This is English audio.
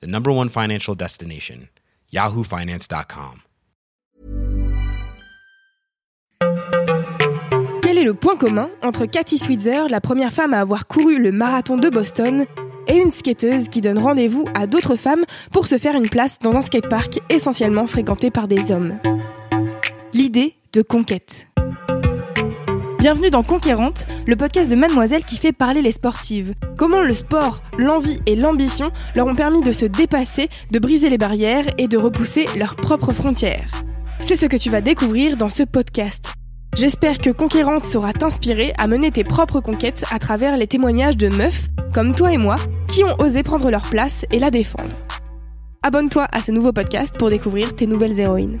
the number one financial destination, yahoofinance.com. Quel est le point commun entre Cathy Switzer, la première femme à avoir couru le marathon de Boston, et une skateuse qui donne rendez-vous à d'autres femmes pour se faire une place dans un skatepark essentiellement fréquenté par des hommes? L'idée de conquête. Bienvenue dans Conquérante, le podcast de Mademoiselle qui fait parler les sportives. Comment le sport, l'envie et l'ambition leur ont permis de se dépasser, de briser les barrières et de repousser leurs propres frontières. C'est ce que tu vas découvrir dans ce podcast. J'espère que Conquérante saura t'inspirer à mener tes propres conquêtes à travers les témoignages de meufs, comme toi et moi, qui ont osé prendre leur place et la défendre. Abonne-toi à ce nouveau podcast pour découvrir tes nouvelles héroïnes.